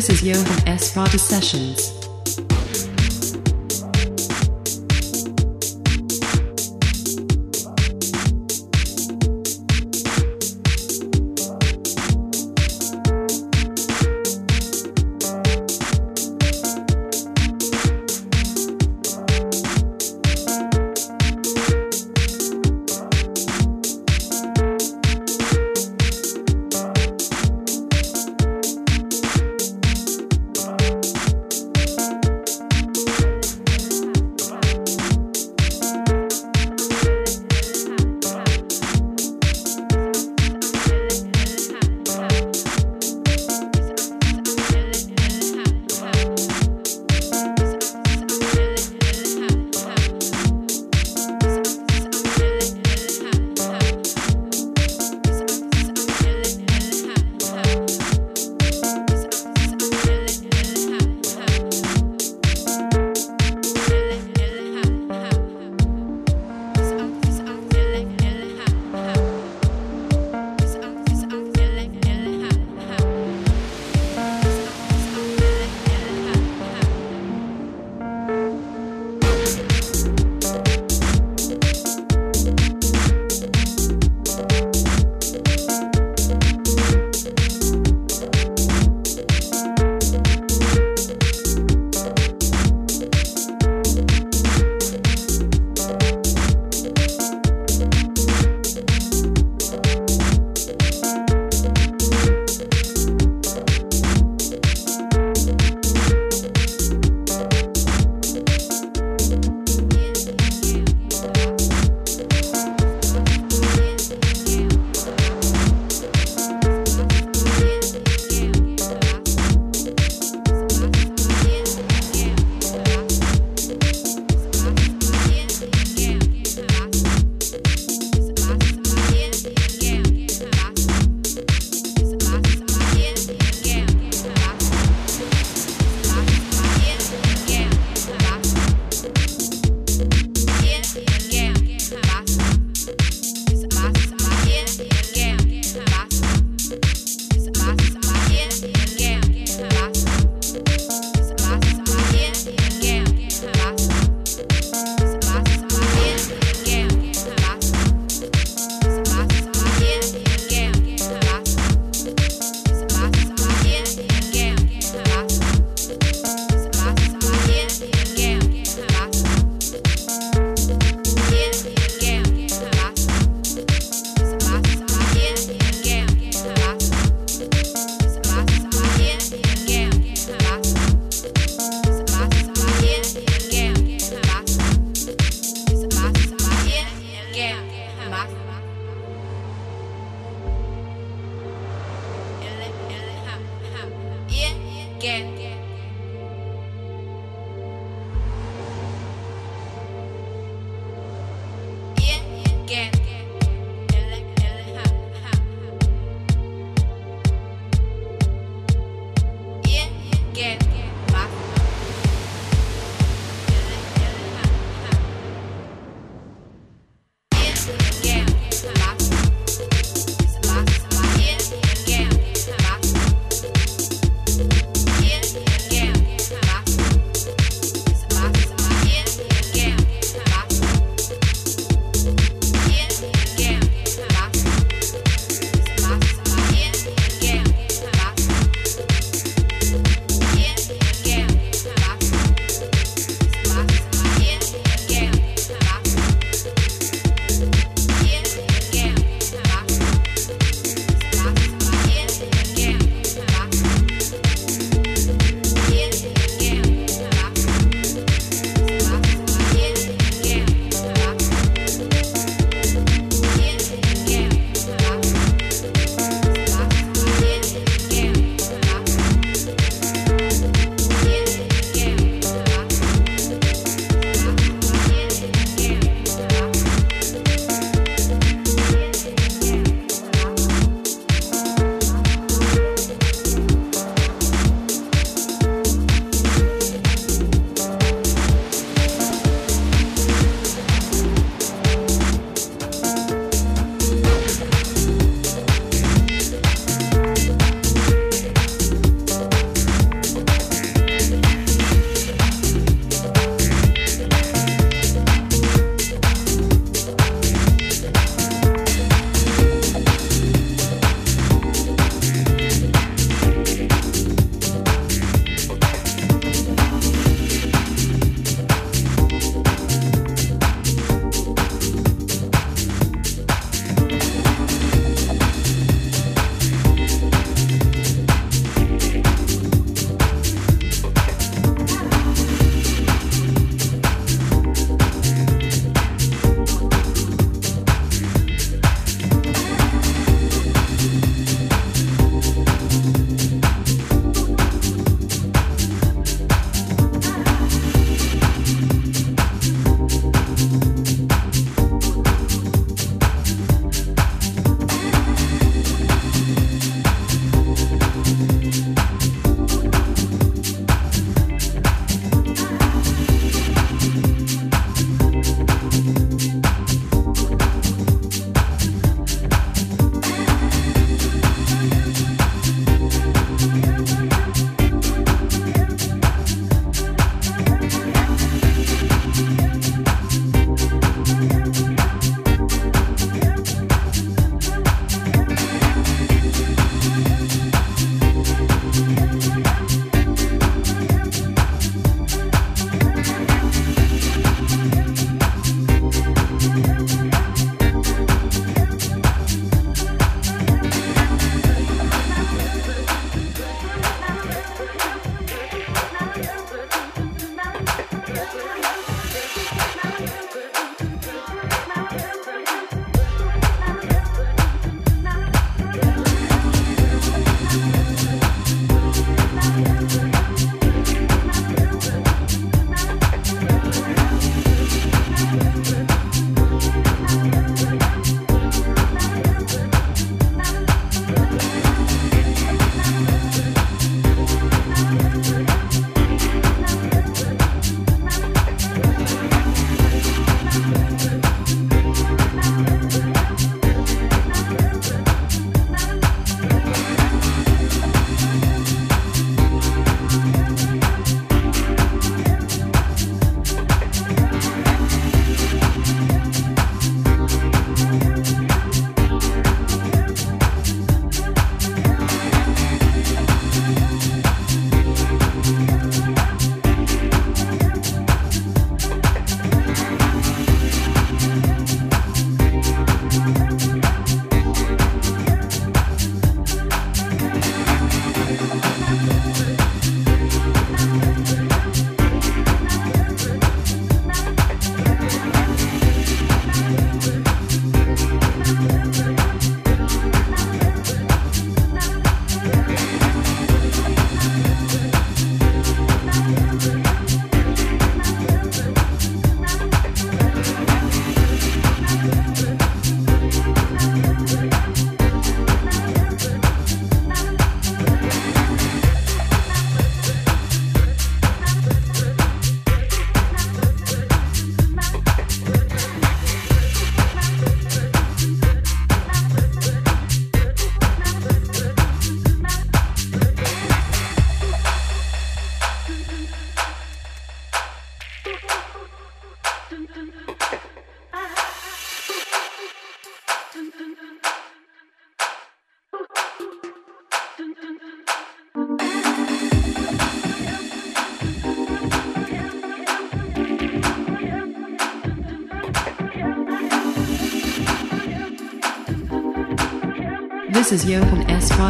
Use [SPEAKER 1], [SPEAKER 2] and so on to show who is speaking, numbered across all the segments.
[SPEAKER 1] This is Johan S. Rada Sessions.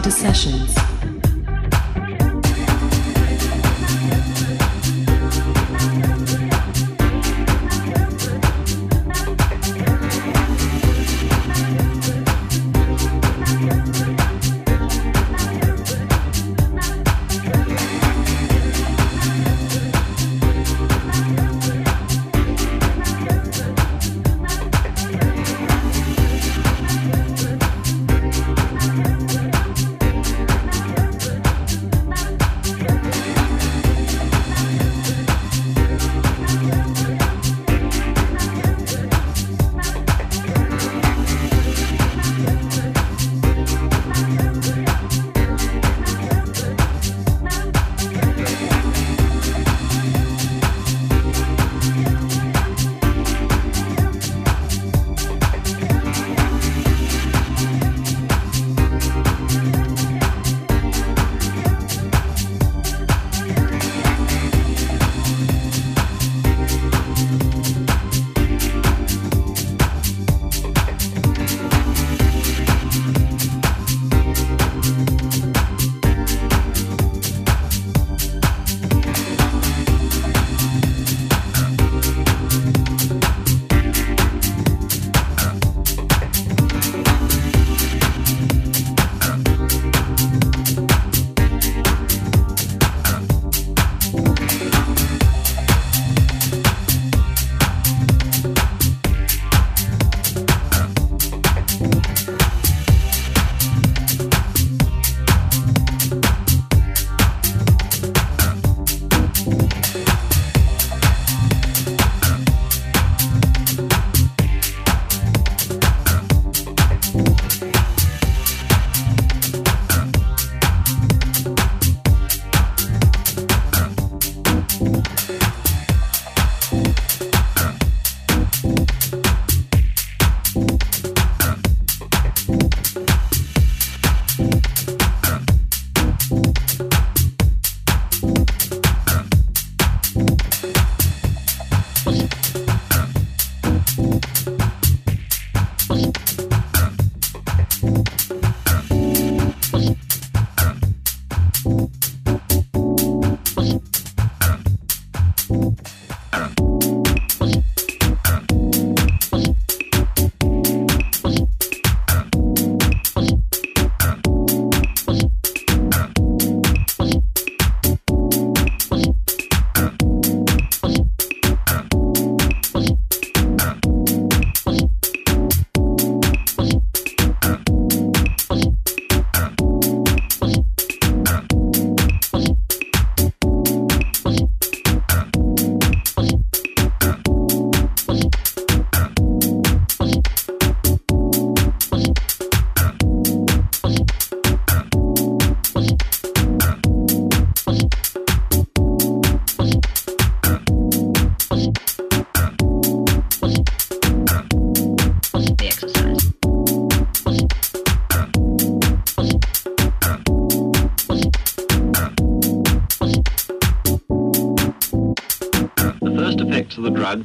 [SPEAKER 2] Sessions.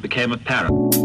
[SPEAKER 3] Became apparent.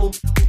[SPEAKER 4] Vamos.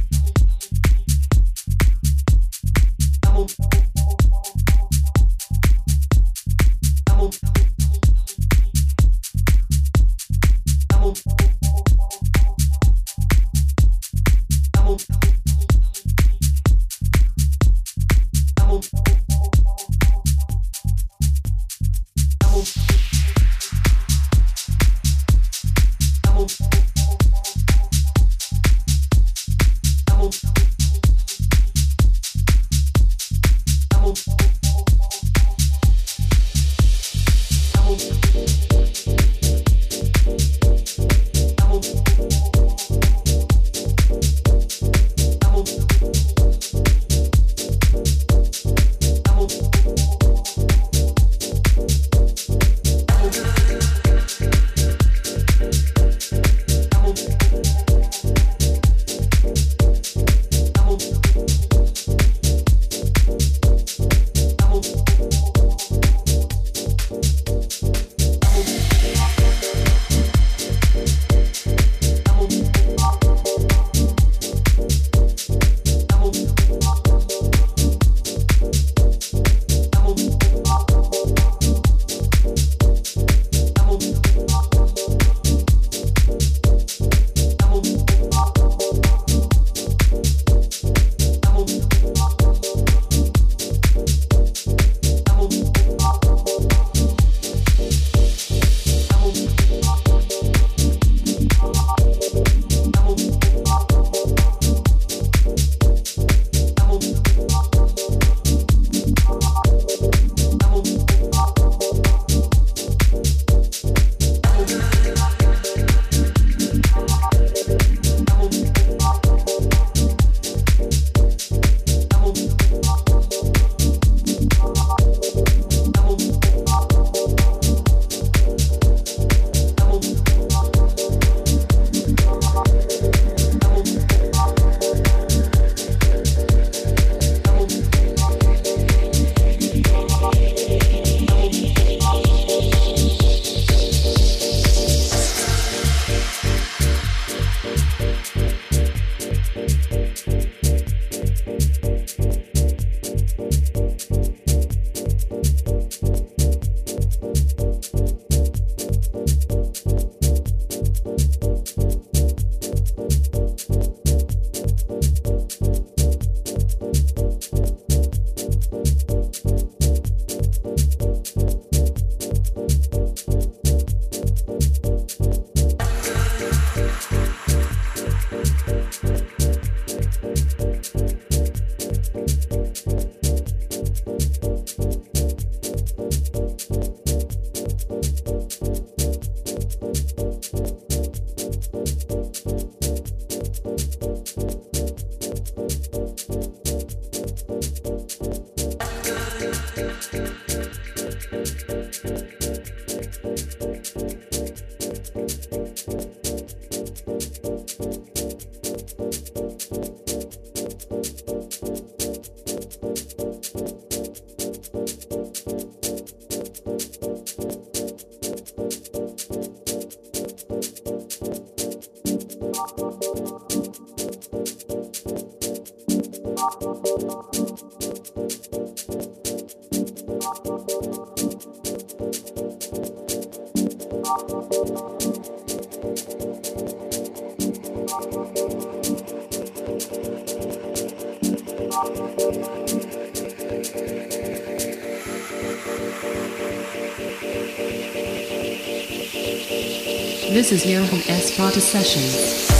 [SPEAKER 2] This is Johan S. Potter Sessions.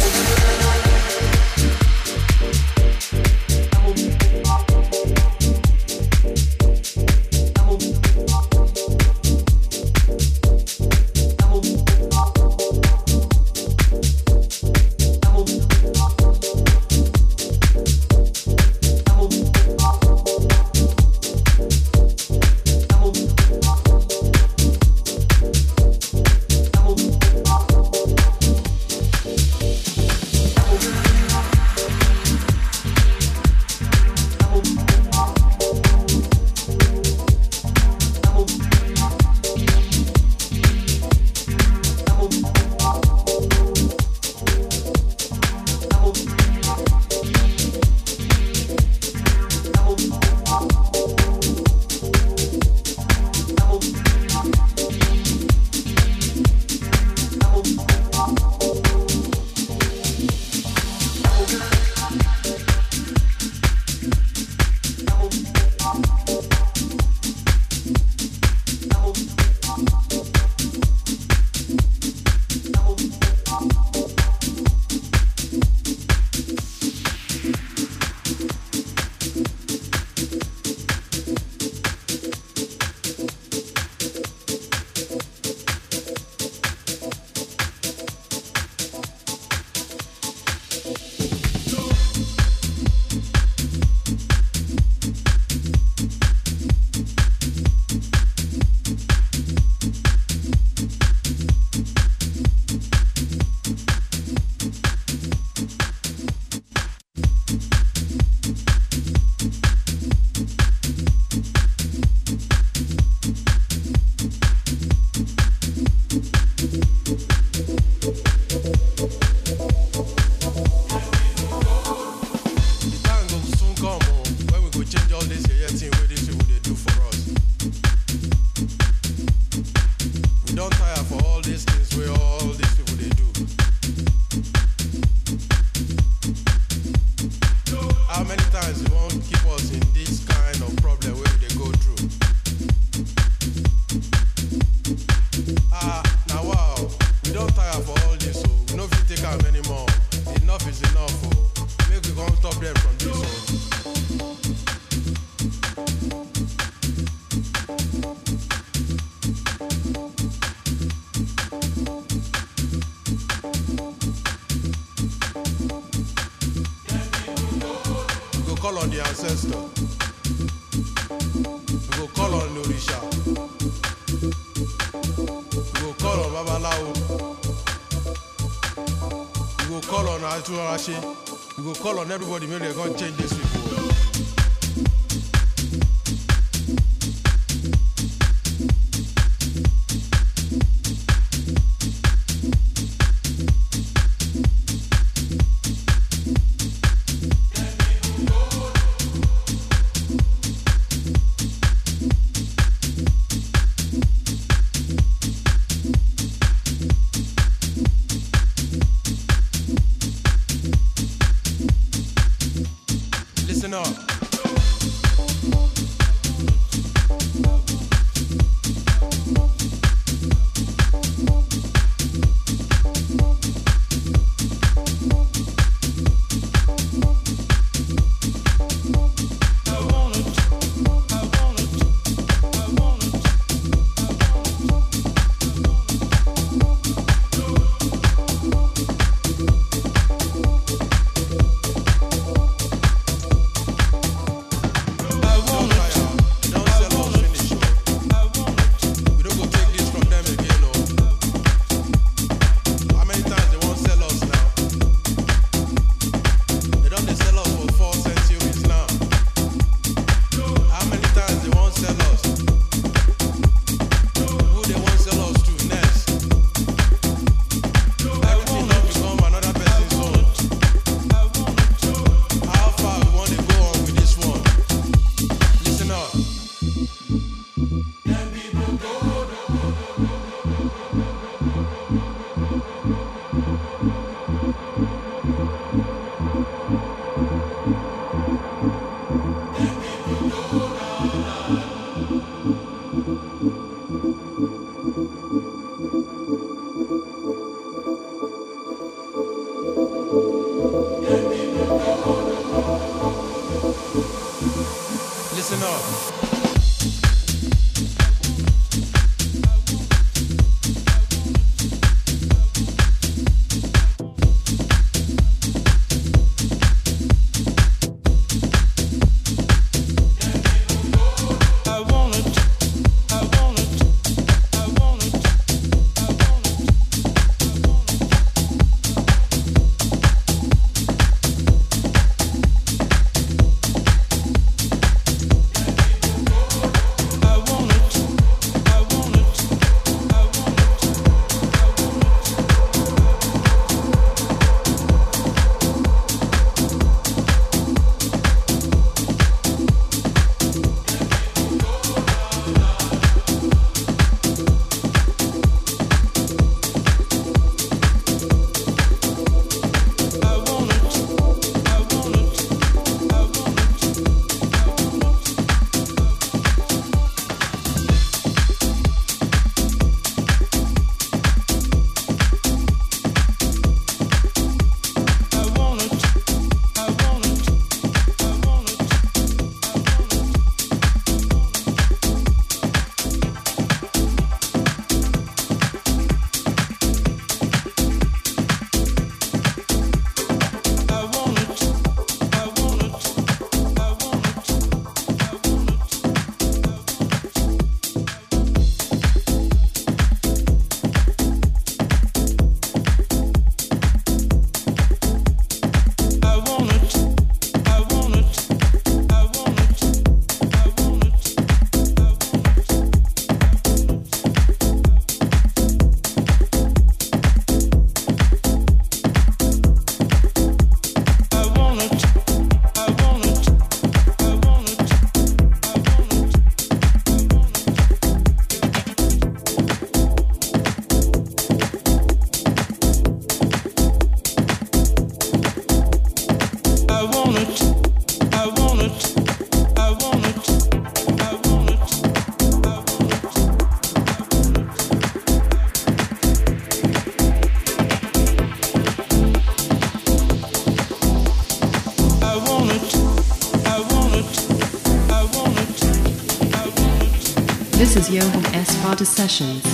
[SPEAKER 5] go call on everybody, maybe they're going to change this.
[SPEAKER 1] Sessions.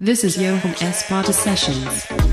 [SPEAKER 1] This is Johan S. Sparta Sessions.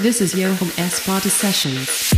[SPEAKER 1] This is Johan S. Party Sessions.